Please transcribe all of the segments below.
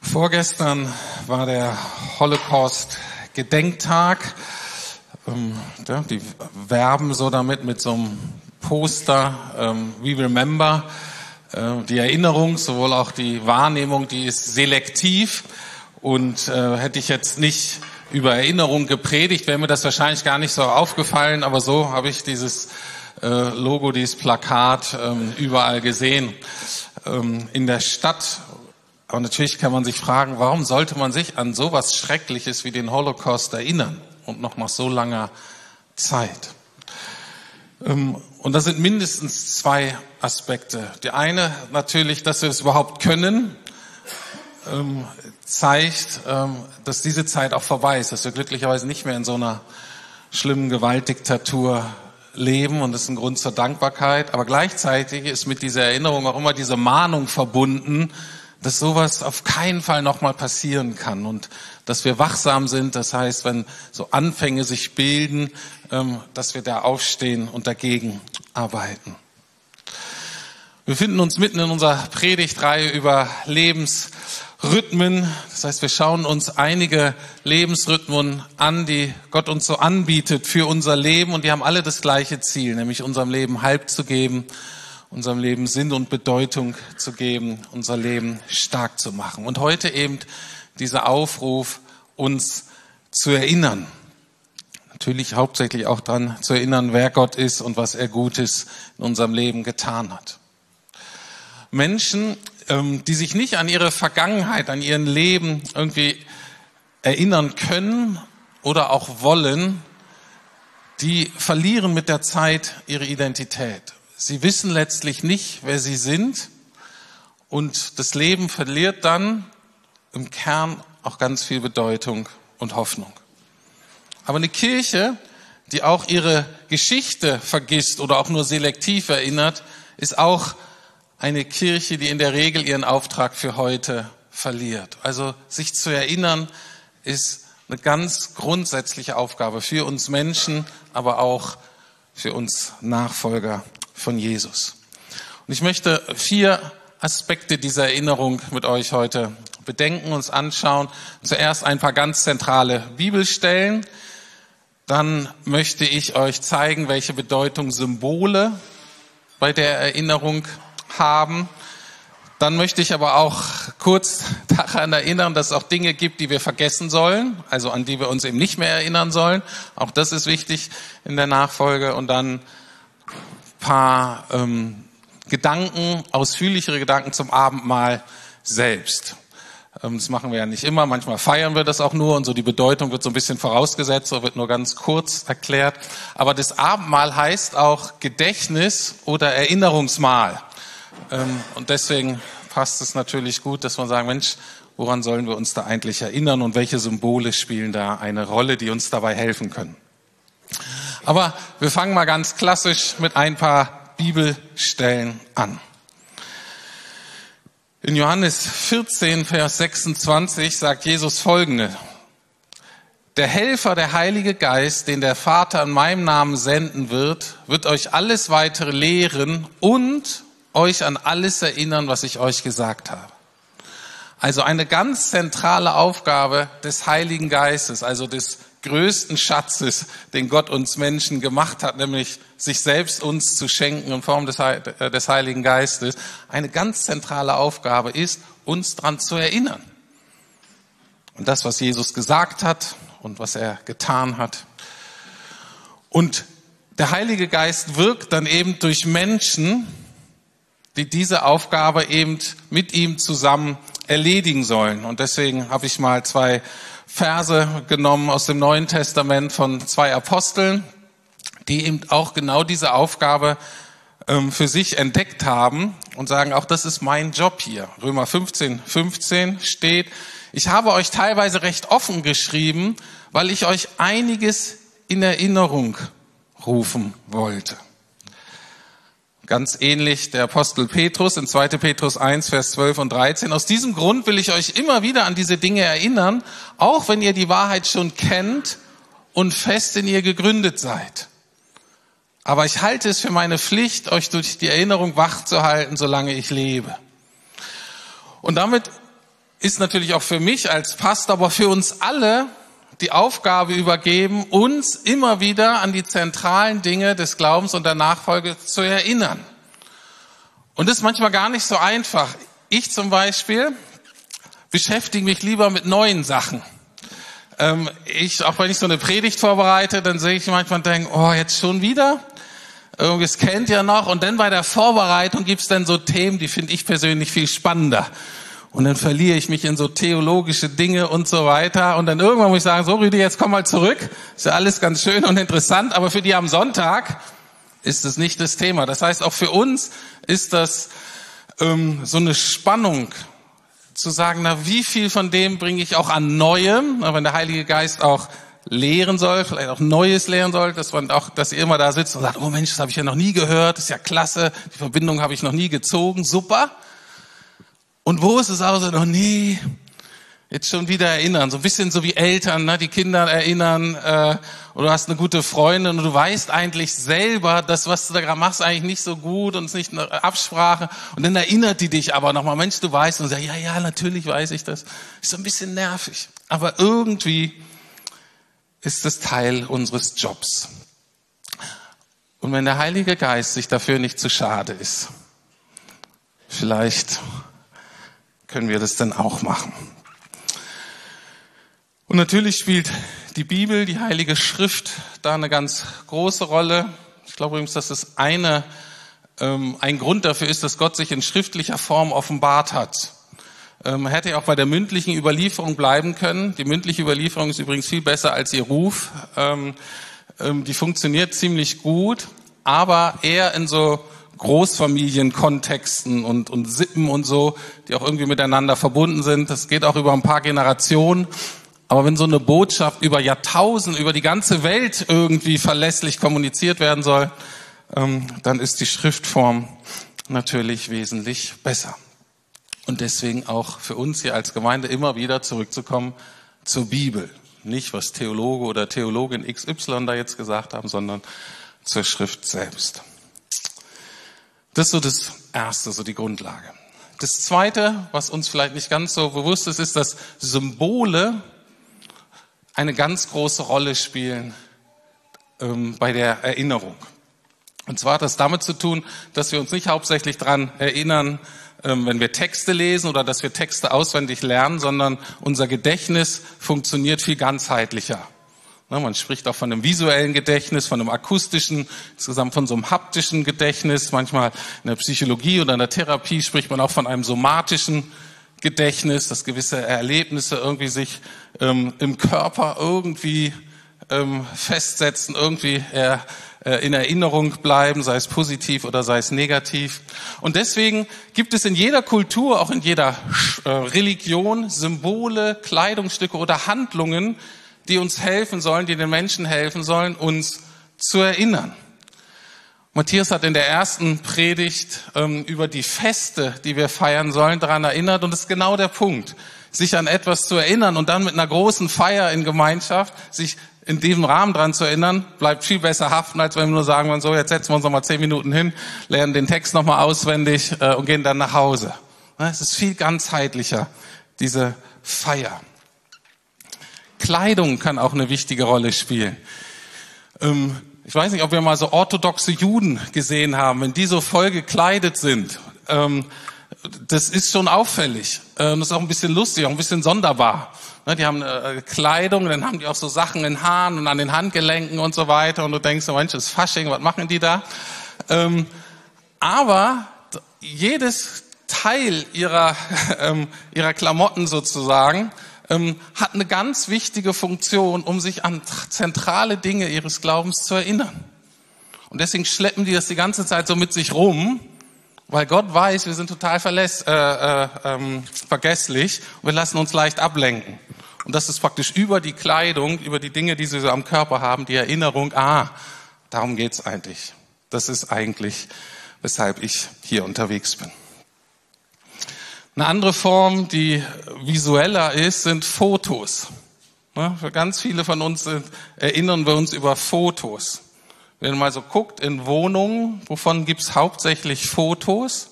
Vorgestern war der Holocaust-Gedenktag. Ähm, die werben so damit mit so einem Poster, ähm, We Remember. Äh, die Erinnerung, sowohl auch die Wahrnehmung, die ist selektiv. Und äh, hätte ich jetzt nicht über Erinnerung gepredigt, wäre mir das wahrscheinlich gar nicht so aufgefallen. Aber so habe ich dieses äh, Logo, dieses Plakat ähm, überall gesehen. Ähm, in der Stadt aber natürlich kann man sich fragen, warum sollte man sich an sowas Schreckliches wie den Holocaust erinnern und noch nach so langer Zeit? Ähm, und das sind mindestens zwei Aspekte. Die eine natürlich, dass wir es überhaupt können, ähm, zeigt, ähm, dass diese Zeit auch vorbei ist, dass wir glücklicherweise nicht mehr in so einer schlimmen Gewaltdiktatur leben und das ist ein Grund zur Dankbarkeit. Aber gleichzeitig ist mit dieser Erinnerung auch immer diese Mahnung verbunden, dass sowas auf keinen Fall nochmal passieren kann und dass wir wachsam sind. Das heißt, wenn so Anfänge sich bilden, ähm, dass wir da aufstehen und dagegen arbeiten. Wir finden uns mitten in unserer Predigtreihe über Lebensrhythmen. Das heißt, wir schauen uns einige Lebensrhythmen an, die Gott uns so anbietet für unser Leben und die haben alle das gleiche Ziel, nämlich unserem Leben Halb zu geben unserem Leben Sinn und Bedeutung zu geben, unser Leben stark zu machen. Und heute eben dieser Aufruf, uns zu erinnern. Natürlich hauptsächlich auch daran zu erinnern, wer Gott ist und was er Gutes in unserem Leben getan hat. Menschen, ähm, die sich nicht an ihre Vergangenheit, an ihren Leben irgendwie erinnern können oder auch wollen, die verlieren mit der Zeit ihre Identität. Sie wissen letztlich nicht, wer sie sind und das Leben verliert dann im Kern auch ganz viel Bedeutung und Hoffnung. Aber eine Kirche, die auch ihre Geschichte vergisst oder auch nur selektiv erinnert, ist auch eine Kirche, die in der Regel ihren Auftrag für heute verliert. Also sich zu erinnern ist eine ganz grundsätzliche Aufgabe für uns Menschen, aber auch für uns Nachfolger von Jesus. Und ich möchte vier Aspekte dieser Erinnerung mit euch heute bedenken, uns anschauen. Zuerst ein paar ganz zentrale Bibelstellen. Dann möchte ich euch zeigen, welche Bedeutung Symbole bei der Erinnerung haben. Dann möchte ich aber auch kurz daran erinnern, dass es auch Dinge gibt, die wir vergessen sollen, also an die wir uns eben nicht mehr erinnern sollen. Auch das ist wichtig in der Nachfolge. Und dann paar ähm, Gedanken, ausführlichere Gedanken zum Abendmahl selbst. Ähm, das machen wir ja nicht immer, manchmal feiern wir das auch nur und so die Bedeutung wird so ein bisschen vorausgesetzt, so wird nur ganz kurz erklärt. Aber das Abendmahl heißt auch Gedächtnis oder Erinnerungsmahl. Ähm, und deswegen passt es natürlich gut, dass man sagen, Mensch, woran sollen wir uns da eigentlich erinnern und welche Symbole spielen da eine Rolle, die uns dabei helfen können. Aber wir fangen mal ganz klassisch mit ein paar Bibelstellen an. In Johannes 14, Vers 26 sagt Jesus Folgende. Der Helfer, der Heilige Geist, den der Vater in meinem Namen senden wird, wird euch alles weitere lehren und euch an alles erinnern, was ich euch gesagt habe. Also eine ganz zentrale Aufgabe des Heiligen Geistes, also des größten Schatzes, den Gott uns Menschen gemacht hat, nämlich sich selbst uns zu schenken in Form des, äh, Heiligen Geistes, eine ganz zentrale Aufgabe ist, uns dran zu erinnern. Und das, was Jesus gesagt hat und was er getan hat. Und der Heilige Geist wirkt dann eben durch Menschen, die diese Aufgabe eben mit ihm zusammen erledigen sollen. Und deswegen habe ich mal zwei Verse genommen aus dem Neuen Testament von zwei Aposteln, die eben auch genau diese Aufgabe ähm, für sich entdeckt haben und sagen, auch das ist mein Job hier. Römer 15, 15 steht, ich habe euch teilweise recht offen geschrieben, weil ich euch einiges in Erinnerung rufen wollte. Ganz ähnlich der Apostel Petrus in 2. Petrus 1, Vers 12 und 13. Aus diesem Grund will ich euch immer wieder an diese Dinge erinnern, auch wenn ihr die Wahrheit schon kennt und fest in ihr gegründet seid. Aber ich halte es für meine Pflicht, euch durch die Erinnerung wach zu halten, solange ich lebe. Und damit ist natürlich auch für mich als Pastor, aber für uns alle die Aufgabe übergeben, uns immer wieder an die zentralen Dinge des Glaubens und der Nachfolge zu erinnern. Und das ist manchmal gar nicht so einfach. Ich zum Beispiel beschäftige mich lieber mit neuen Sachen. Ähm, ich, auch wenn ich so eine Predigt vorbereite, dann sehe ich manchmal und denke, oh, jetzt schon wieder? Irgendwie, es kennt ja noch. Und dann bei der Vorbereitung gibt's dann so Themen, die finde ich persönlich viel spannender. Und dann verliere ich mich in so theologische Dinge und so weiter. Und dann irgendwann muss ich sagen, so Rüdi, jetzt komm mal zurück. Ist ja alles ganz schön und interessant, aber für die am Sonntag ist es nicht das Thema. Das heißt, auch für uns ist das ähm, so eine Spannung zu sagen, na, wie viel von dem bringe ich auch an Neuem, wenn der Heilige Geist auch lehren soll, vielleicht auch Neues lehren soll, dass man auch, dass ihr immer da sitzt und sagt, oh Mensch, das habe ich ja noch nie gehört, ist ja klasse, die Verbindung habe ich noch nie gezogen, super. Und wo ist es also noch nie? Jetzt schon wieder erinnern, so ein bisschen so wie Eltern, ne? die Kinder erinnern, äh, oder du hast eine gute Freundin und du weißt eigentlich selber, das, was du da gerade machst, eigentlich nicht so gut und es ist nicht eine Absprache. Und dann erinnert die dich aber nochmal, Mensch, du weißt und sagst, ja, ja, natürlich weiß ich das. Ist so ein bisschen nervig. Aber irgendwie ist es Teil unseres Jobs. Und wenn der Heilige Geist sich dafür nicht zu schade ist, vielleicht können wir das dann auch machen. Und natürlich spielt die Bibel, die Heilige Schrift, da eine ganz große Rolle. Ich glaube übrigens, dass es eine, ähm, ein Grund dafür ist, dass Gott sich in schriftlicher Form offenbart hat. Ähm, hätte ja auch bei der mündlichen Überlieferung bleiben können. Die mündliche Überlieferung ist übrigens viel besser als ihr Ruf. Ähm, ähm, die funktioniert ziemlich gut, aber eher in so Großfamilienkontexten und, und Sippen und so, die auch irgendwie miteinander verbunden sind. Das geht auch über ein paar Generationen. Aber wenn so eine Botschaft über Jahrtausende, über die ganze Welt irgendwie verlässlich kommuniziert werden soll, ähm, dann ist die Schriftform natürlich wesentlich besser. Und deswegen auch für uns hier als Gemeinde immer wieder zurückzukommen zur Bibel. Nicht, was Theologe oder Theologin XY da jetzt gesagt haben, sondern zur Schrift selbst. Das ist so das Erste, so die Grundlage. Das Zweite, was uns vielleicht nicht ganz so bewusst ist, ist, dass Symbole eine ganz große Rolle spielen ähm, bei der Erinnerung. Und zwar hat das damit zu tun, dass wir uns nicht hauptsächlich daran erinnern, ähm, wenn wir Texte lesen oder dass wir Texte auswendig lernen, sondern unser Gedächtnis funktioniert viel ganzheitlicher. Ne, man spricht auch von einem visuellen Gedächtnis, von einem akustischen, insgesamt von so einem haptischen Gedächtnis. Manchmal in der Psychologie oder in der Therapie spricht man auch von einem somatischen Gedächtnis, dass gewisse Erlebnisse irgendwie sich ähm, im Körper irgendwie ähm, festsetzen, irgendwie äh, äh, in Erinnerung bleiben, sei es positiv oder sei es negativ. Und deswegen gibt es in jeder Kultur, auch in jeder äh, Religion, Symbole, Kleidungsstücke oder Handlungen, die uns helfen sollen, die den Menschen helfen sollen, uns zu erinnern. Matthias hat in der ersten Predigt ähm, über die Feste, die wir feiern sollen, daran erinnert und das ist genau der Punkt. Sich an etwas zu erinnern und dann mit einer großen Feier in Gemeinschaft sich in diesem Rahmen dran zu erinnern, bleibt viel besser haften, als wenn wir nur sagen, so, jetzt setzen wir uns noch mal zehn Minuten hin, lernen den Text noch mal auswendig äh, und gehen dann nach Hause. Es ist viel ganzheitlicher, diese Feier. Kleidung kann auch eine wichtige Rolle spielen. Ähm, ich weiß nicht, ob wir mal so orthodoxe Juden gesehen haben, wenn die so voll gekleidet sind. Ähm, das ist schon auffällig. Ähm, das ist auch ein bisschen lustig, auch ein bisschen sonderbar. Ne, die haben äh, Kleidung, dann haben die auch so Sachen in Haaren und an den Handgelenken und so weiter. Und du denkst, oh Mensch, das ist Fasching, was machen die da? aber jedes Teil ihrer, ihrer Klamotten sozusagen ähm, hat eine ganz wichtige Funktion, um sich an zentrale Dinge ihres Glaubens zu erinnern. Und deswegen schleppen die das die ganze Zeit so mit sich rum, weil Gott weiß, wir sind total verläss, äh, äh, ähm, vergesslich und wir lassen uns leicht ablenken. Und das ist praktisch über die Kleidung, über die Dinge, die sie so am Körper haben, die Erinnerung, ah, darum geht's eigentlich. Das ist eigentlich, weshalb ich hier unterwegs bin. Eine andere Form, die visueller ist, sind Fotos. Für ganz viele von uns erinnern wir uns über Fotos. Wenn man mal so guckt in Wohnungen, wovon gibt's hauptsächlich Fotos?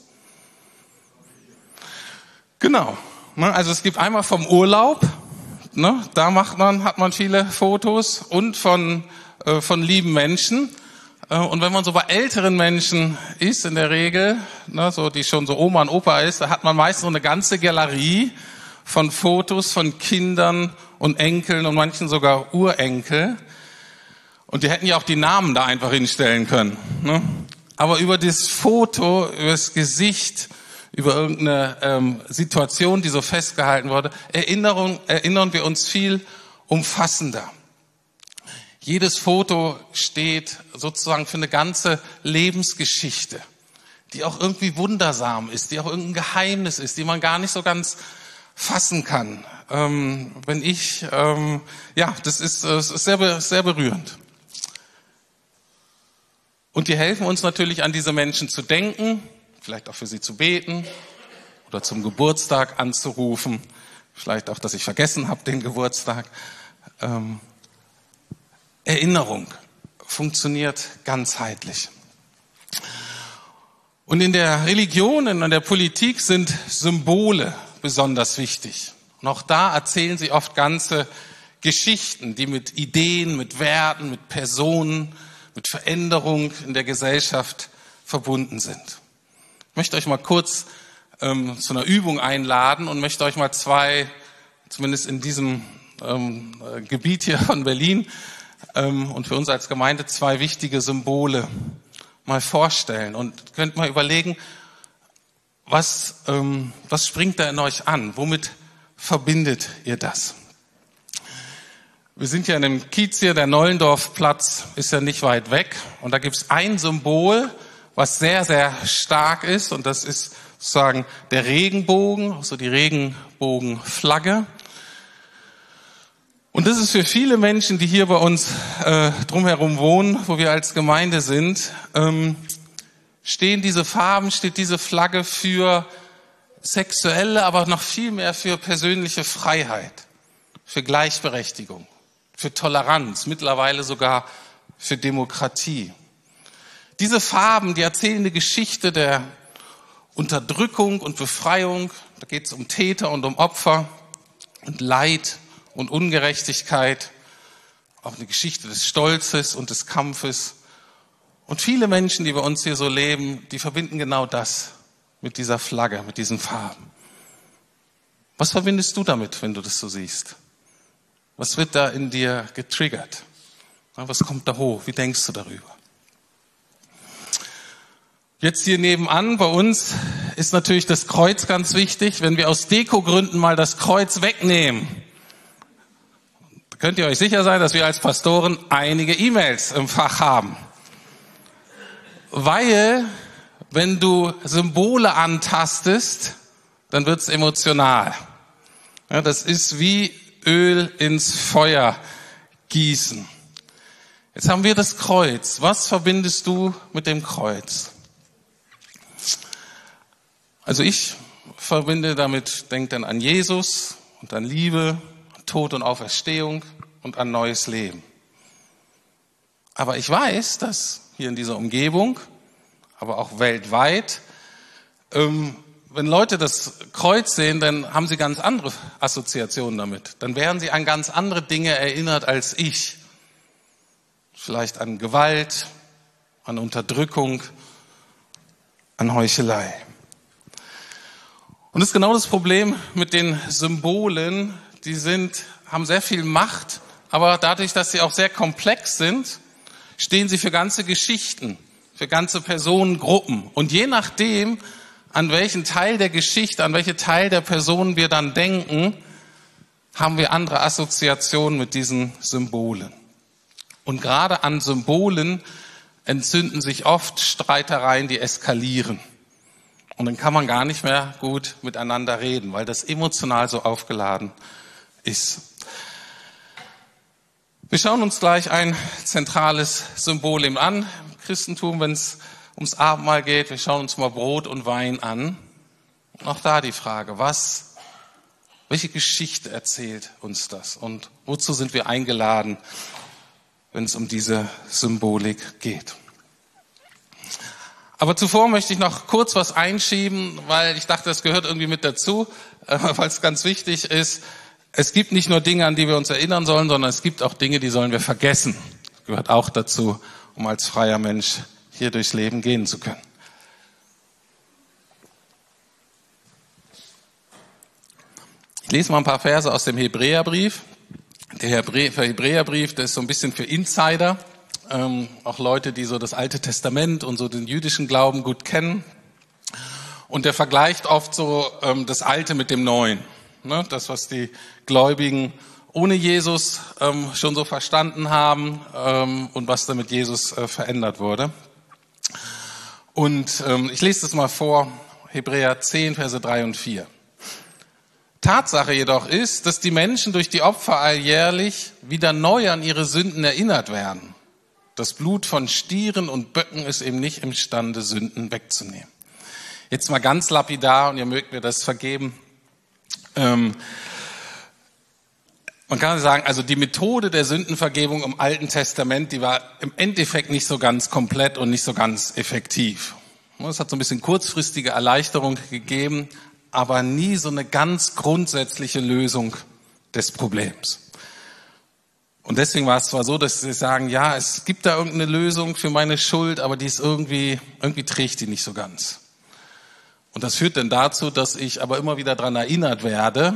Genau. Ne, also es gibt einmal vom Urlaub, ne, da macht man, hat man viele Fotos und von, äh, von lieben Menschen. Äh, und wenn man so bei älteren Menschen ist, in der Regel, ne, so die schon so Oma und Opa ist, da hat man meistens so eine ganze Galerie von Fotos von Kindern und Enkeln und manchen sogar Urenkel. Und die hätten ja auch die Namen da einfach hinstellen können. Ne? Aber über das Foto, über das Gesicht, über irgendeine ähm, Situation, die so festgehalten wurde, Erinnerung, erinnern wir uns viel umfassender. Jedes Foto steht sozusagen für eine ganze Lebensgeschichte, die auch irgendwie wundersam ist, die auch irgendein Geheimnis ist, die man gar nicht so ganz fassen kann. Ähm, wenn ich, ähm, ja, das ist, das ist sehr, sehr berührend. Und die helfen uns natürlich an diese Menschen zu denken, vielleicht auch für sie zu beten oder zum Geburtstag anzurufen, vielleicht auch, dass ich vergessen habe den Geburtstag. Ähm, Erinnerung funktioniert ganzheitlich. Und in der Religion und in der Politik sind Symbole besonders wichtig. Und auch da erzählen sie oft ganze Geschichten, die mit Ideen, mit Werten, mit Personen, mit Veränderung in der Gesellschaft verbunden sind. Ich möchte euch mal kurz ähm, zu einer Übung einladen und möchte euch mal zwei, zumindest in diesem ähm, Gebiet hier von Berlin, und für uns als Gemeinde zwei wichtige Symbole mal vorstellen und könnt mal überlegen, was, ähm, was springt da in euch an? Womit verbindet ihr das? Wir sind ja in dem Kiez hier, der Neulendorfplatz ist ja nicht weit weg. Und da gibt es ein Symbol, was sehr, sehr stark ist. Und das ist sozusagen der Regenbogen, also die Regenbogenflagge. Und das ist für viele Menschen, die hier bei uns äh, drumherum wohnen, wo wir als Gemeinde sind, ähm, stehen diese Farben, steht diese Flagge für sexuelle, aber noch viel mehr für persönliche Freiheit, für Gleichberechtigung, für Toleranz, mittlerweile sogar für Demokratie. Diese Farben, die erzählen eine Geschichte der Unterdrückung und Befreiung. Da geht es um Täter und um Opfer und Leid und Ungerechtigkeit, auch eine Geschichte des Stolzes und des Kampfes. Und viele Menschen, die bei uns hier so leben, die verbinden genau das mit dieser Flagge, mit diesen Farben. Was verbindest du damit, wenn du das so siehst? Was wird da in dir getriggert? Was kommt da hoch? Wie denkst du darüber? Jetzt hier nebenan bei uns ist natürlich das Kreuz ganz wichtig. Wenn wir aus Dekogründen mal das Kreuz wegnehmen, könnt ihr euch sicher sein, dass wir als Pastoren einige E-Mails im Fach haben. Weil, wenn du Symbole antastest, dann wird's emotional. Ja, das ist wie Öl ins Feuer gießen. Jetzt haben wir das Kreuz. Was verbindest du mit dem Kreuz? Also ich verbinde damit, denk dann an Jesus und an Liebe Tod und Auferstehung und ein neues Leben. Aber ich weiß, dass hier in dieser Umgebung, aber auch weltweit, ähm, wenn Leute das Kreuz sehen, dann haben sie ganz andere Assoziationen damit. Dann werden sie an ganz andere Dinge erinnert als ich. Vielleicht an Gewalt, an Unterdrückung, an Heuchelei. Und das ist genau das Problem mit den Symbolen, die sind, haben sehr viel Macht, aber dadurch, dass sie auch sehr komplex sind, stehen sie für ganze Geschichten, für ganze Personengruppen. Und je nachdem, an welchen Teil der Geschichte, an welche Teil der Person wir dann denken, haben wir andere Assoziationen mit diesen Symbolen. Und gerade an Symbolen entzünden sich oft Streitereien, die eskalieren. Und dann kann man gar nicht mehr gut miteinander reden, weil das emotional so aufgeladen ist. Wir schauen uns gleich ein zentrales Symbol eben an im Christentum, wenn es ums Abendmahl geht. Wir schauen uns mal Brot und Wein an. Und auch da die Frage, was, welche Geschichte erzählt uns das und wozu sind wir eingeladen, wenn es um diese Symbolik geht? Aber zuvor möchte ich noch kurz was einschieben, weil ich dachte, das gehört irgendwie mit dazu, weil es ganz wichtig ist. Es gibt nicht nur Dinge, an die wir uns erinnern sollen, sondern es gibt auch Dinge, die sollen wir vergessen. Das gehört auch dazu, um als freier Mensch hier durchs Leben gehen zu können. Ich lese mal ein paar Verse aus dem Hebräerbrief. Der Hebräerbrief, der ist so ein bisschen für Insider, ähm, auch Leute, die so das Alte Testament und so den jüdischen Glauben gut kennen. Und der vergleicht oft so ähm, das Alte mit dem Neuen. Ne? Das, was die Gläubigen ohne Jesus ähm, schon so verstanden haben ähm, und was da mit Jesus äh, verändert wurde. Und ähm, ich lese das mal vor, Hebräer 10, Verse 3 und 4. Tatsache jedoch ist, dass die Menschen durch die Opfer alljährlich wieder neu an ihre Sünden erinnert werden. Das Blut von Stieren und Böcken ist eben nicht imstande, Sünden wegzunehmen. Jetzt mal ganz lapidar, und ihr mögt mir das vergeben. Ähm, man kann sagen, also die Methode der Sündenvergebung im Alten Testament, die war im Endeffekt nicht so ganz komplett und nicht so ganz effektiv. Es hat so ein bisschen kurzfristige Erleichterung gegeben, aber nie so eine ganz grundsätzliche Lösung des Problems. Und deswegen war es zwar so, dass sie sagen, ja, es gibt da irgendeine Lösung für meine Schuld, aber die ist irgendwie, irgendwie trägt die nicht so ganz. Und das führt dann dazu, dass ich aber immer wieder daran erinnert werde,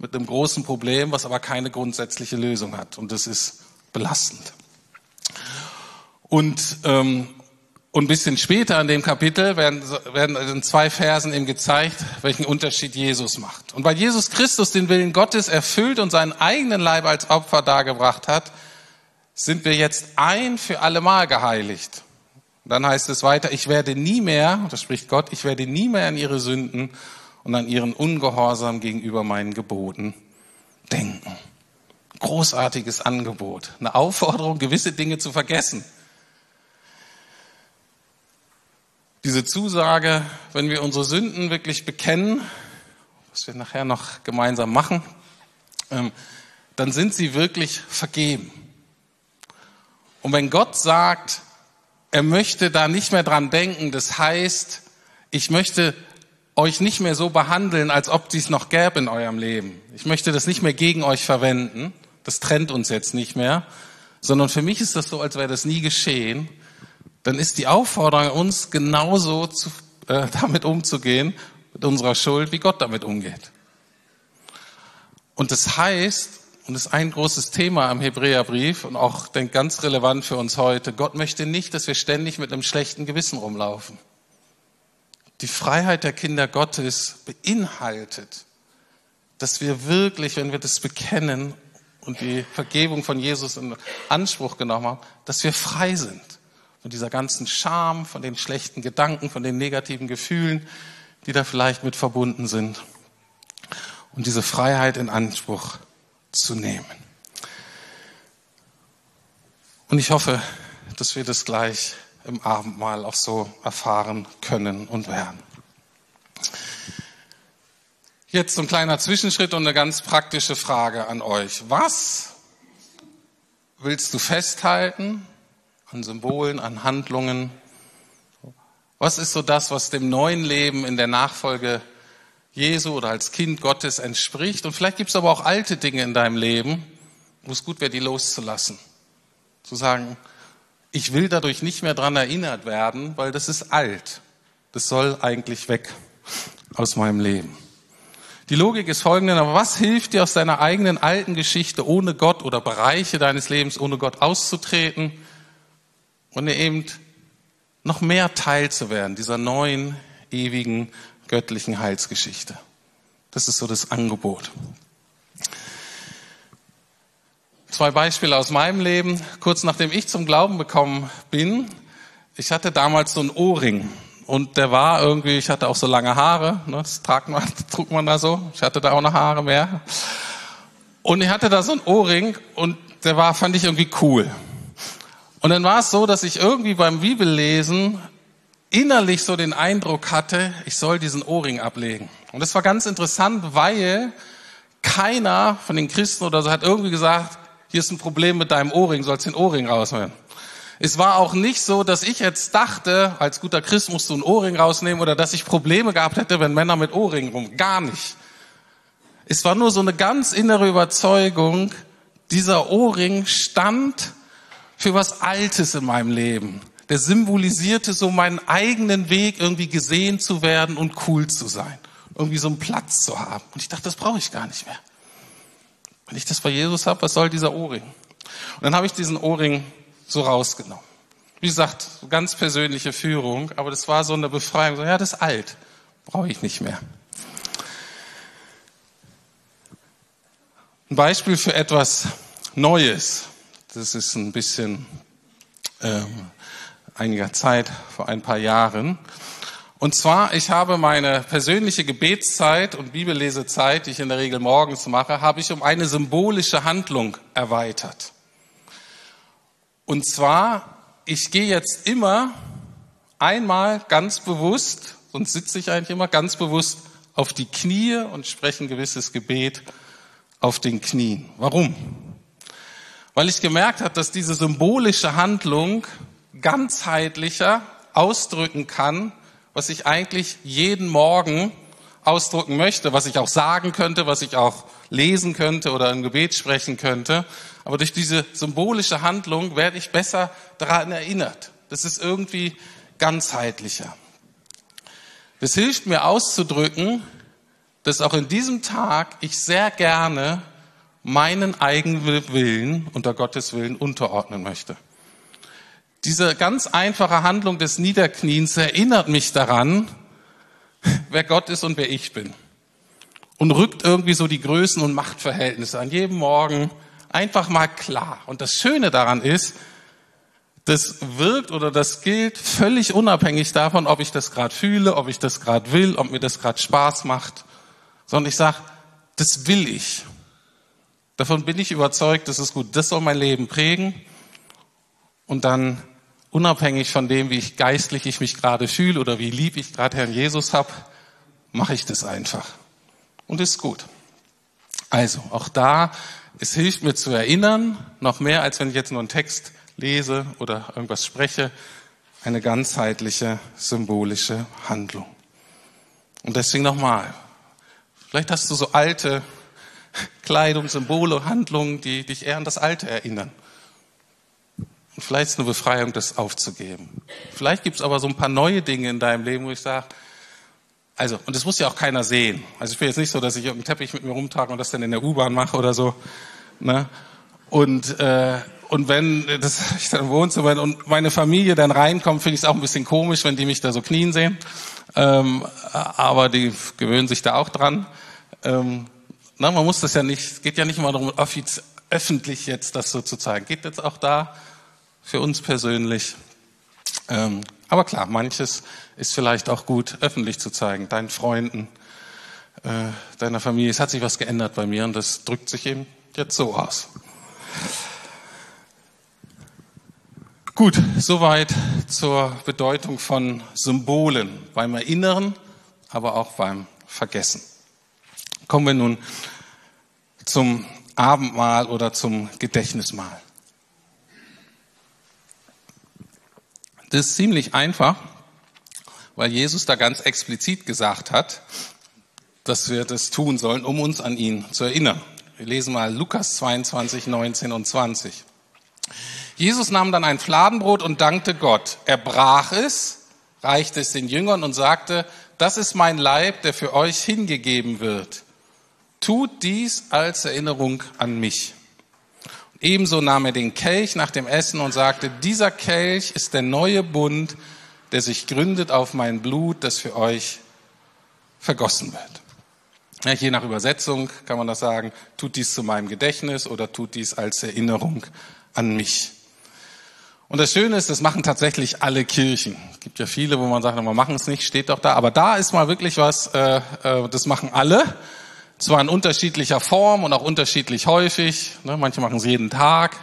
mit einem großen Problem, was aber keine grundsätzliche Lösung hat. Und das ist belastend. Und ähm, und ein bisschen später in dem Kapitel werden, werden in zwei Versen eben gezeigt, welchen Unterschied Jesus macht. Und weil Jesus Christus den Willen Gottes erfüllt und seinen eigenen Leib als Opfer dargebracht hat, sind wir jetzt ein für alle Mal geheiligt. Und dann heißt es weiter, ich werde nie mehr, das spricht Gott, ich werde nie mehr an ihre Sünden und an ihren Ungehorsam gegenüber meinen Geboten denken. Großartiges Angebot. Eine Aufforderung, gewisse Dinge zu vergessen. diese Zusage, wenn wir unsere Sünden wirklich bekennen, was wir nachher noch gemeinsam machen, ähm, dann sind sie wirklich vergeben. Und wenn Gott sagt, er möchte da nicht mehr dran denken, das heißt, ich möchte euch nicht mehr so behandeln, als ob dies noch gäbe in eurem Leben. Ich möchte das nicht mehr gegen euch verwenden. Das trennt uns jetzt nicht mehr. Sondern für mich ist das so, als wäre das nie geschehen dann ist die Aufforderung uns genauso zu, äh, damit umzugehen, mit unserer Schuld, wie Gott damit umgeht. Und das heißt, und das ist ein großes Thema am Hebräerbrief und auch denk, ganz relevant für uns heute, Gott möchte nicht, dass wir ständig mit einem schlechten Gewissen rumlaufen. Die Freiheit der Kinder Gottes beinhaltet, dass wir wirklich, wenn wir das bekennen und die Vergebung von Jesus in Anspruch genommen haben, dass wir frei sind von dieser ganzen Scham, von den schlechten Gedanken, von den negativen Gefühlen, die da vielleicht mit verbunden sind. Und diese Freiheit in Anspruch zu nehmen. Und ich hoffe, dass wir das gleich im Abendmahl auch so erfahren können und werden. Jetzt ein kleiner Zwischenschritt und eine ganz praktische Frage an euch. Was willst du festhalten an Symbolen, an Handlungen? Was ist so das, was dem neuen Leben in der Nachfolge Jesu oder als Kind Gottes entspricht? Und vielleicht gibt es aber auch alte Dinge in deinem Leben, wo es gut wäre, die loszulassen. Zu sagen, ich will dadurch nicht mehr dran erinnert werden, weil das ist alt. Das soll eigentlich weg aus meinem Leben. Die Logik ist folgende, aber was hilft dir aus deiner eigenen alten Geschichte ohne Gott oder Bereiche deines Lebens ohne Gott auszutreten? und eben noch mehr Teil zu werden dieser neuen, ewigen, göttlichen Heilsgeschichte. Das ist so das Angebot. Zwei Beispiele aus meinem Leben. Kurz nachdem ich zum Glauben bekommen bin, ich hatte damals so einen Ohrring und der war irgendwie, ich hatte auch so lange Haare, ne, das trug man, trug man da so, ich hatte da auch noch Haare mehr. Und ich hatte da so einen Ohrring und der war, fand ich irgendwie cool. Und dann war es so, dass ich irgendwie beim Bibellesen innerlich so den Eindruck hatte, ich soll diesen Ohrring ablegen. Und das war ganz interessant, weil keiner von den Christen oder so hat irgendwie gesagt, hier ist ein Problem mit deinem Ohrring, sollst den Ohrring rausholen. Es war auch nicht so, dass ich jetzt dachte, als guter Christ musst du einen Ohrring rausnehmen oder dass ich Probleme gehabt hätte, wenn Männer mit Ohrringen rum. Gar nicht. Es war nur so eine ganz innere Überzeugung, dieser Ohrring stand für was Altes in meinem Leben. Der symbolisierte so meinen eigenen Weg, irgendwie gesehen zu werden und cool zu sein. Irgendwie so einen Platz zu haben. Und ich dachte, das brauche ich gar nicht mehr. Wenn ich das bei Jesus habe, was soll dieser Ohrring? Und dann habe ich diesen Ohrring so rausgenommen. Wie gesagt, ganz persönliche Führung, aber das war so eine Befreiung. So, ja, das ist alt, brauche ich nicht mehr. Ein Beispiel für etwas Neues. Das ist ein bisschen ähm, einiger Zeit, vor ein paar Jahren. Und zwar, ich habe meine persönliche Gebetszeit und Bibellesezeit, die ich in der Regel morgens mache, habe ich um eine symbolische Handlung erweitert. Und zwar, ich gehe jetzt immer einmal ganz bewusst, sonst sitze ich eigentlich immer ganz bewusst auf die Knie und spreche ein gewisses Gebet auf den Knien. Warum? Weil ich gemerkt habe, dass diese symbolische Handlung ganzheitlicher ausdrücken kann, was ich eigentlich jeden Morgen ausdrücken möchte, was ich auch sagen könnte, was ich auch lesen könnte oder im Gebet sprechen könnte. Aber durch diese symbolische Handlung werde ich besser daran erinnert. Das ist irgendwie ganzheitlicher. Das hilft mir auszudrücken, dass auch in diesem Tag ich sehr gerne meinen eigenen Willen unter Gottes Willen unterordnen möchte. Diese ganz einfache Handlung des Niederkniens erinnert mich daran, wer Gott ist und wer ich bin. Und rückt irgendwie so die Größen und Machtverhältnisse an jedem Morgen einfach mal klar. Und das Schöne daran ist, das wirkt oder das gilt völlig unabhängig davon, ob ich das gerade fühle, ob ich das gerade will, ob mir das gerade Spaß macht sondern ich sage, das will ich. Davon bin ich überzeugt, das ist gut. Das soll mein Leben prägen. Und dann unabhängig von dem, wie ich geistlich ich mich gerade fühle oder wie lieb ich gerade Herrn Jesus habe, mache ich das einfach. Und ist gut. Also, auch da, es hilft mir zu erinnern, noch mehr als wenn ich jetzt nur einen Text lese oder irgendwas spreche, eine ganzheitliche symbolische Handlung. Und deswegen nochmal, Vielleicht hast du so alte Kleidung, Symbole, Handlungen, die dich eher an das Alte erinnern. Und vielleicht ist es eine Befreiung, das aufzugeben. Vielleicht gibt es aber so ein paar neue Dinge in deinem Leben, wo ich sage, also, und das muss ja auch keiner sehen. Also ich will jetzt nicht so, dass ich irgendeinen Teppich mit mir rumtrage und das dann in der U-Bahn mache oder so. Ne? Und, äh, und wenn das ich dann im Wohnzimmer und meine Familie dann reinkommt, finde ich es auch ein bisschen komisch, wenn die mich da so knien sehen. Ähm, aber die gewöhnen sich da auch dran. Ähm, na, man muss das ja nicht, es geht ja nicht immer darum, öffentlich jetzt das so zu zeigen. Geht jetzt auch da für uns persönlich. Ähm, aber klar, manches ist vielleicht auch gut öffentlich zu zeigen, deinen Freunden, äh, deiner Familie. Es hat sich was geändert bei mir und das drückt sich eben jetzt so aus. Gut, soweit zur Bedeutung von Symbolen beim Erinnern, aber auch beim Vergessen. Kommen wir nun zum Abendmahl oder zum Gedächtnismahl. Das ist ziemlich einfach, weil Jesus da ganz explizit gesagt hat, dass wir das tun sollen, um uns an ihn zu erinnern. Wir lesen mal Lukas 22, 19 und 20. Jesus nahm dann ein Fladenbrot und dankte Gott. Er brach es, reichte es den Jüngern und sagte, das ist mein Leib, der für euch hingegeben wird. Tut dies als Erinnerung an mich. Ebenso nahm er den Kelch nach dem Essen und sagte, dieser Kelch ist der neue Bund, der sich gründet auf mein Blut, das für euch vergossen wird. Ja, je nach Übersetzung kann man das sagen, tut dies zu meinem Gedächtnis oder tut dies als Erinnerung an mich. Und das Schöne ist, das machen tatsächlich alle Kirchen. Es gibt ja viele, wo man sagt, wir machen es nicht, steht doch da. Aber da ist mal wirklich was, äh, äh, das machen alle. Zwar in unterschiedlicher Form und auch unterschiedlich häufig. Ne? Manche machen es jeden Tag.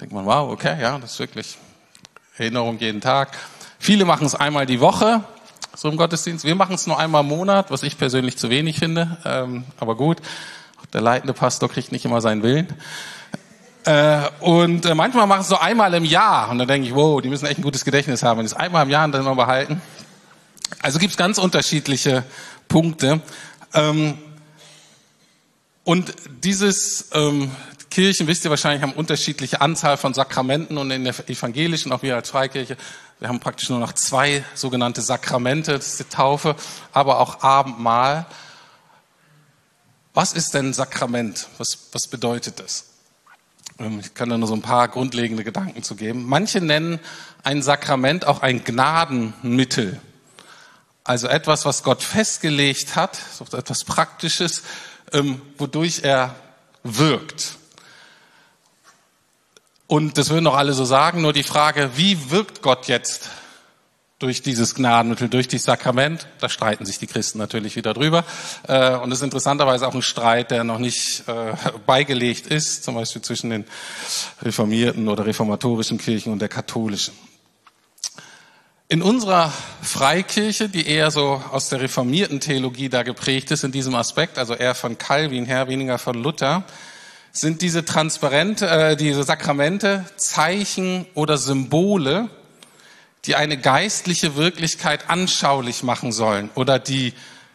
Denkt man, wow, okay, ja, das ist wirklich Erinnerung jeden Tag. Viele machen es einmal die Woche, so im Gottesdienst. Wir machen es nur einmal im Monat, was ich persönlich zu wenig finde. Ähm, aber gut, der leitende Pastor kriegt nicht immer seinen Willen. Äh, und äh, manchmal machen sie so einmal im Jahr. Und dann denke ich, wow, die müssen echt ein gutes Gedächtnis haben. Wenn es einmal im Jahr dann immer behalten. Also gibt es ganz unterschiedliche Punkte. Ähm, und dieses ähm, Kirchen, wisst ihr wahrscheinlich, haben unterschiedliche Anzahl von Sakramenten und in der evangelischen, auch wir als Freikirche, wir haben praktisch nur noch zwei sogenannte Sakramente, das ist die Taufe, aber auch Abendmahl. Was ist denn Sakrament? Was, was bedeutet das? Ähm, ich kann da nur so ein paar grundlegende Gedanken zu geben. Manche nennen ein Sakrament auch ein Gnadenmittel. Also etwas, was Gott festgelegt hat, etwas Praktisches, ähm, wodurch er wirkt. Und das würden doch alle so sagen, nur die Frage, wie wirkt Gott jetzt durch dieses Gnadenmittel, durch dieses Sakrament? Da streiten sich die Christen natürlich wieder drüber. Äh, und es ist interessanterweise auch ein Streit, der noch nicht äh, beigelegt ist, zum Beispiel zwischen den reformierten oder reformatorischen Kirchen und der katholischen. In unserer Freikirche, die eher so aus der reformierten Theologie da geprägt ist in diesem Aspekt, also eher von Calvin her, weniger von Luther, sind diese Transparente, äh, diese Sakramente Zeichen oder Symbole, die eine geistliche Wirklichkeit anschaulich machen sollen oder die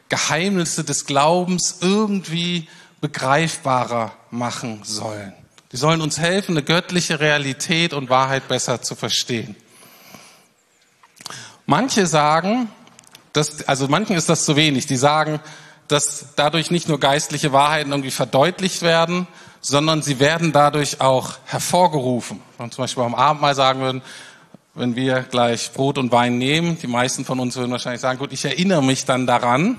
Geheimnisse des Glaubens irgendwie begreifbarer machen sollen. Die sollen uns helfen, eine göttliche Realität und Wahrheit besser zu verstehen. Manche sagen, dass, also manchen ist das zu wenig, die sagen, dass dadurch nicht nur geistliche Wahrheiten irgendwie verdeutlicht werden, sondern sie werden dadurch auch hervorgerufen. Und zum Beispiel beim Abendmahl sagen würden, wenn wir gleich Brot und Wein nehmen, die meisten von uns würden wahrscheinlich sagen, gut, ich erinnere mich dann daran,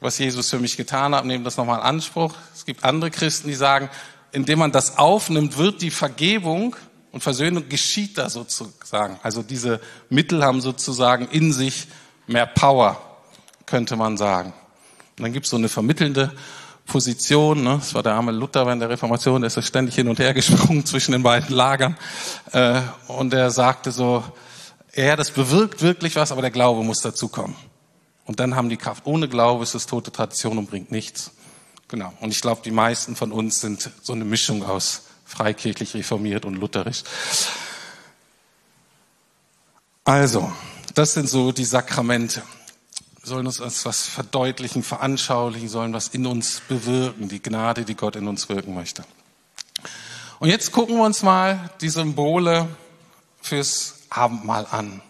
was Jesus für mich getan hat, nehmen das nochmal in Anspruch. Es gibt andere Christen, die sagen, indem man das aufnimmt, wird die Vergebung und Versöhnung geschieht da sozusagen. Also diese Mittel haben sozusagen in sich mehr Power, könnte man sagen. Und dann gibt es so eine vermittelnde Position. Ne? Das war der arme Luther während der Reformation, der ist ständig hin und her gesprungen zwischen den beiden Lagern. Äh, und er sagte so, ja, das bewirkt wirklich was, aber der Glaube muss dazukommen. Und dann haben die Kraft. Ohne Glaube ist es tote Tradition und bringt nichts. Genau. Und ich glaube, die meisten von uns sind so eine Mischung aus freikirchlich reformiert und lutherisch. Also, das sind so die Sakramente. Sollen uns was verdeutlichen, veranschaulichen, sollen was in uns bewirken, die Gnade, die Gott in uns wirken möchte. Und jetzt gucken wir uns mal die Symbole fürs Abendmahl an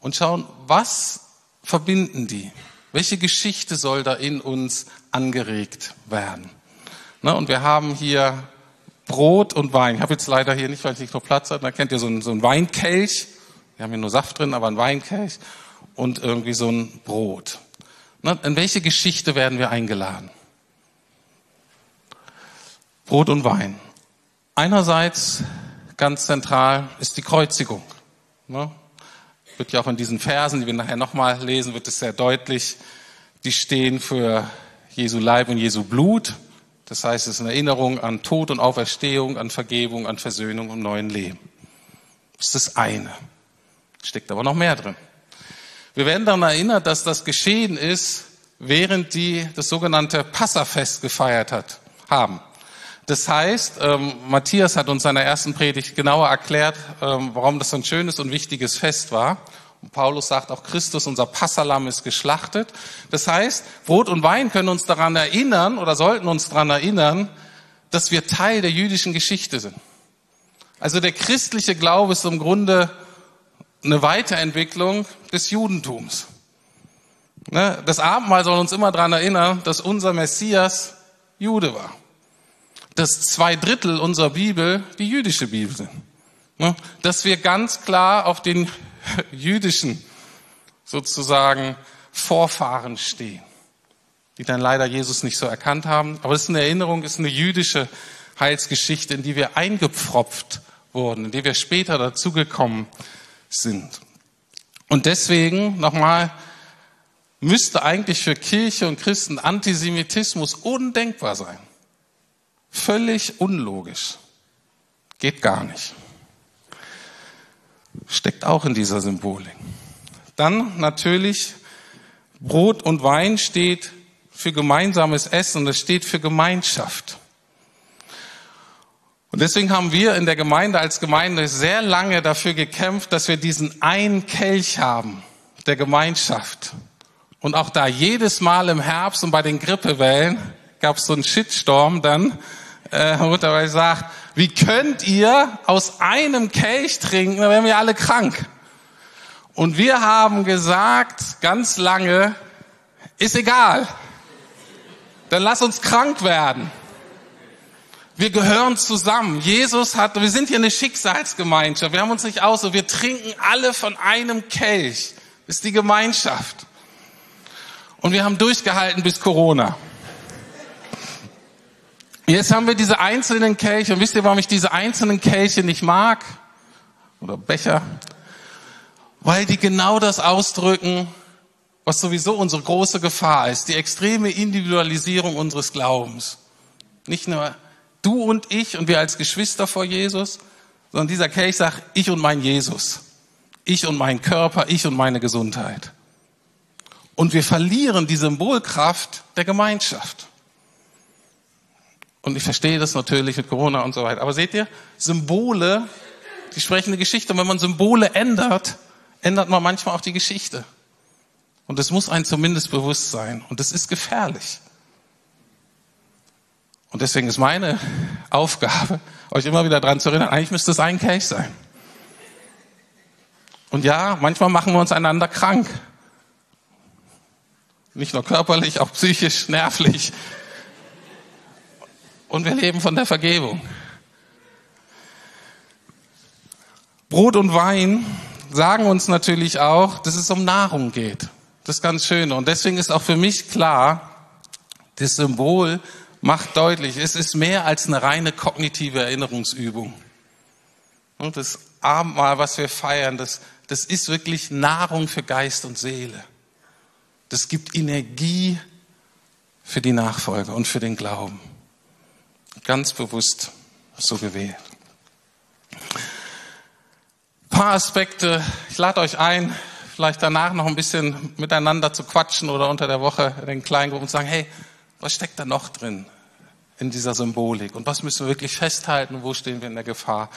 und schauen, was verbinden die? Welche Geschichte soll da in uns angeregt werden? und wir haben hier Brot und Wein. Ich habe jetzt leider hier nicht, weil ich nicht noch Platz habe. Da kennt ihr so einen, so einen Weinkelch. Wir haben hier nur Saft drin, aber ein Weinkelch und irgendwie so ein Brot. In welche Geschichte werden wir eingeladen? Brot und Wein. Einerseits ganz zentral ist die Kreuzigung. Wird ja auch in diesen Versen, die wir nachher nochmal lesen, wird es sehr deutlich. Die stehen für Jesu Leib und Jesu Blut. Das heißt, es ist eine Erinnerung an Tod und Auferstehung, an Vergebung, an Versöhnung und neuen Leben. Das ist das eine. Steckt aber noch mehr drin. Wir werden daran erinnert, dass das geschehen ist, während die das sogenannte Passafest gefeiert hat, haben. Das heißt, ähm, Matthias hat uns in seiner ersten Predigt genauer erklärt, ähm, warum das ein schönes und wichtiges Fest war. Und Paulus sagt auch, Christus, unser Passalam, ist geschlachtet. Das heißt, Brot und Wein können uns daran erinnern oder sollten uns daran erinnern, dass wir Teil der jüdischen Geschichte sind. Also der christliche Glaube ist im Grunde eine Weiterentwicklung des Judentums. Ne, das Abendmahl soll uns immer daran erinnern, dass unser Messias Jude war. Dass zwei Drittel unserer Bibel die jüdische Bibel sind. Ne, dass wir ganz klar auf den jüdischen sozusagen Vorfahren stehen, die dann leider Jesus nicht so erkannt haben. Aber es ist eine Erinnerung, es ist eine jüdische Heilsgeschichte, in die wir eingepfropft wurden, in die wir später dazugekommen sind. Und deswegen nochmal, müsste eigentlich für Kirche und Christen Antisemitismus undenkbar sein. Völlig unlogisch. Geht gar nicht steckt auch in dieser Symbolik. Dann natürlich Brot und Wein steht für gemeinsames Essen und es steht für Gemeinschaft. Und deswegen haben wir in der Gemeinde als Gemeinde sehr lange dafür gekämpft, dass wir diesen einen Kelch haben der Gemeinschaft. Und auch da jedes Mal im Herbst und bei den Grippewellen gab es so einen Shitstorm dann, äh, wo dabei sagt, wie könnt ihr aus einem Kelch trinken, dann wären wir alle krank. Und wir haben gesagt, ganz lange, ist egal. Dann lass uns krank werden. Wir gehören zusammen. Jesus hat, wir sind hier eine Schicksalsgemeinschaft. Wir haben uns nicht aus, wir trinken alle von einem Kelch. Das ist die Gemeinschaft. Und wir haben durchgehalten bis Corona. Jetzt haben wir diese einzelnen Kelche. Und wisst ihr, warum ich diese einzelnen Kelche nicht mag? Oder Becher? Weil die genau das ausdrücken, was sowieso unsere große Gefahr ist. Die extreme Individualisierung unseres Glaubens. Nicht nur du und ich und wir als Geschwister vor Jesus, sondern dieser Kelch sagt, ich und mein Jesus. Ich und mein Körper, ich und meine Gesundheit. Und wir verlieren die Symbolkraft der Gemeinschaft. Und ich verstehe das natürlich mit Corona und so weiter. Aber seht ihr, Symbole, die sprechen eine Geschichte. Und wenn man Symbole ändert, ändert man manchmal auch die Geschichte. Und das muss einem zumindest bewusst sein. Und das ist gefährlich. Und deswegen ist meine Aufgabe, euch immer wieder daran zu erinnern, eigentlich müsste es ein Kelch sein. Und ja, manchmal machen wir uns einander krank. Nicht nur körperlich, auch psychisch, nervlich. Und wir leben von der Vergebung. Brot und Wein sagen uns natürlich auch, dass es um Nahrung geht. Das ist ganz schön. Und deswegen ist auch für mich klar, das Symbol macht deutlich, es ist mehr als eine reine kognitive Erinnerungsübung. Und das Abendmahl, was wir feiern, das, das ist wirklich Nahrung für Geist und Seele. Das gibt Energie für die Nachfolge und für den Glauben. Ganz bewusst so gewählt. Ein paar Aspekte. Ich lade euch ein, vielleicht danach noch ein bisschen miteinander zu quatschen oder unter der Woche in den kleinen Gruppen und sagen, hey, was steckt da noch drin in dieser Symbolik? Und was müssen wir wirklich festhalten? Wo stehen wir in der Gefahr,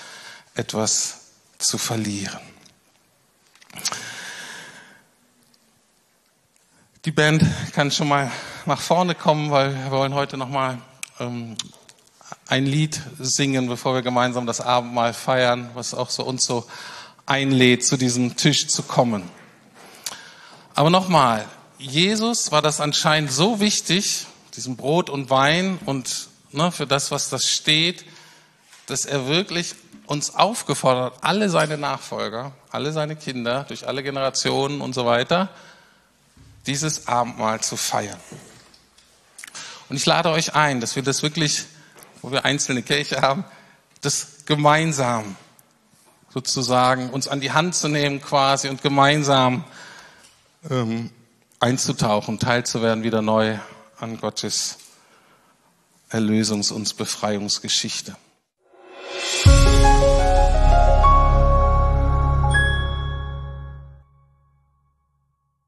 etwas zu verlieren? Die Band kann schon mal nach vorne kommen, weil wir wollen heute noch mal ähm, ein Lied singen, bevor wir gemeinsam das Abendmahl feiern, was auch so uns so einlädt, zu diesem Tisch zu kommen. Aber nochmal, Jesus war das anscheinend so wichtig, diesem Brot und Wein und ne, für das, was das steht, dass er wirklich uns aufgefordert hat, alle seine Nachfolger, alle seine Kinder, durch alle Generationen und so weiter, dieses Abendmahl zu feiern. Und ich lade euch ein, dass wir das wirklich, wo wir einzelne Kirche haben, das gemeinsam sozusagen uns an die Hand zu nehmen quasi und gemeinsam ähm, einzutauchen, teilzuwerden wieder neu an Gottes Erlösungs- und Befreiungsgeschichte.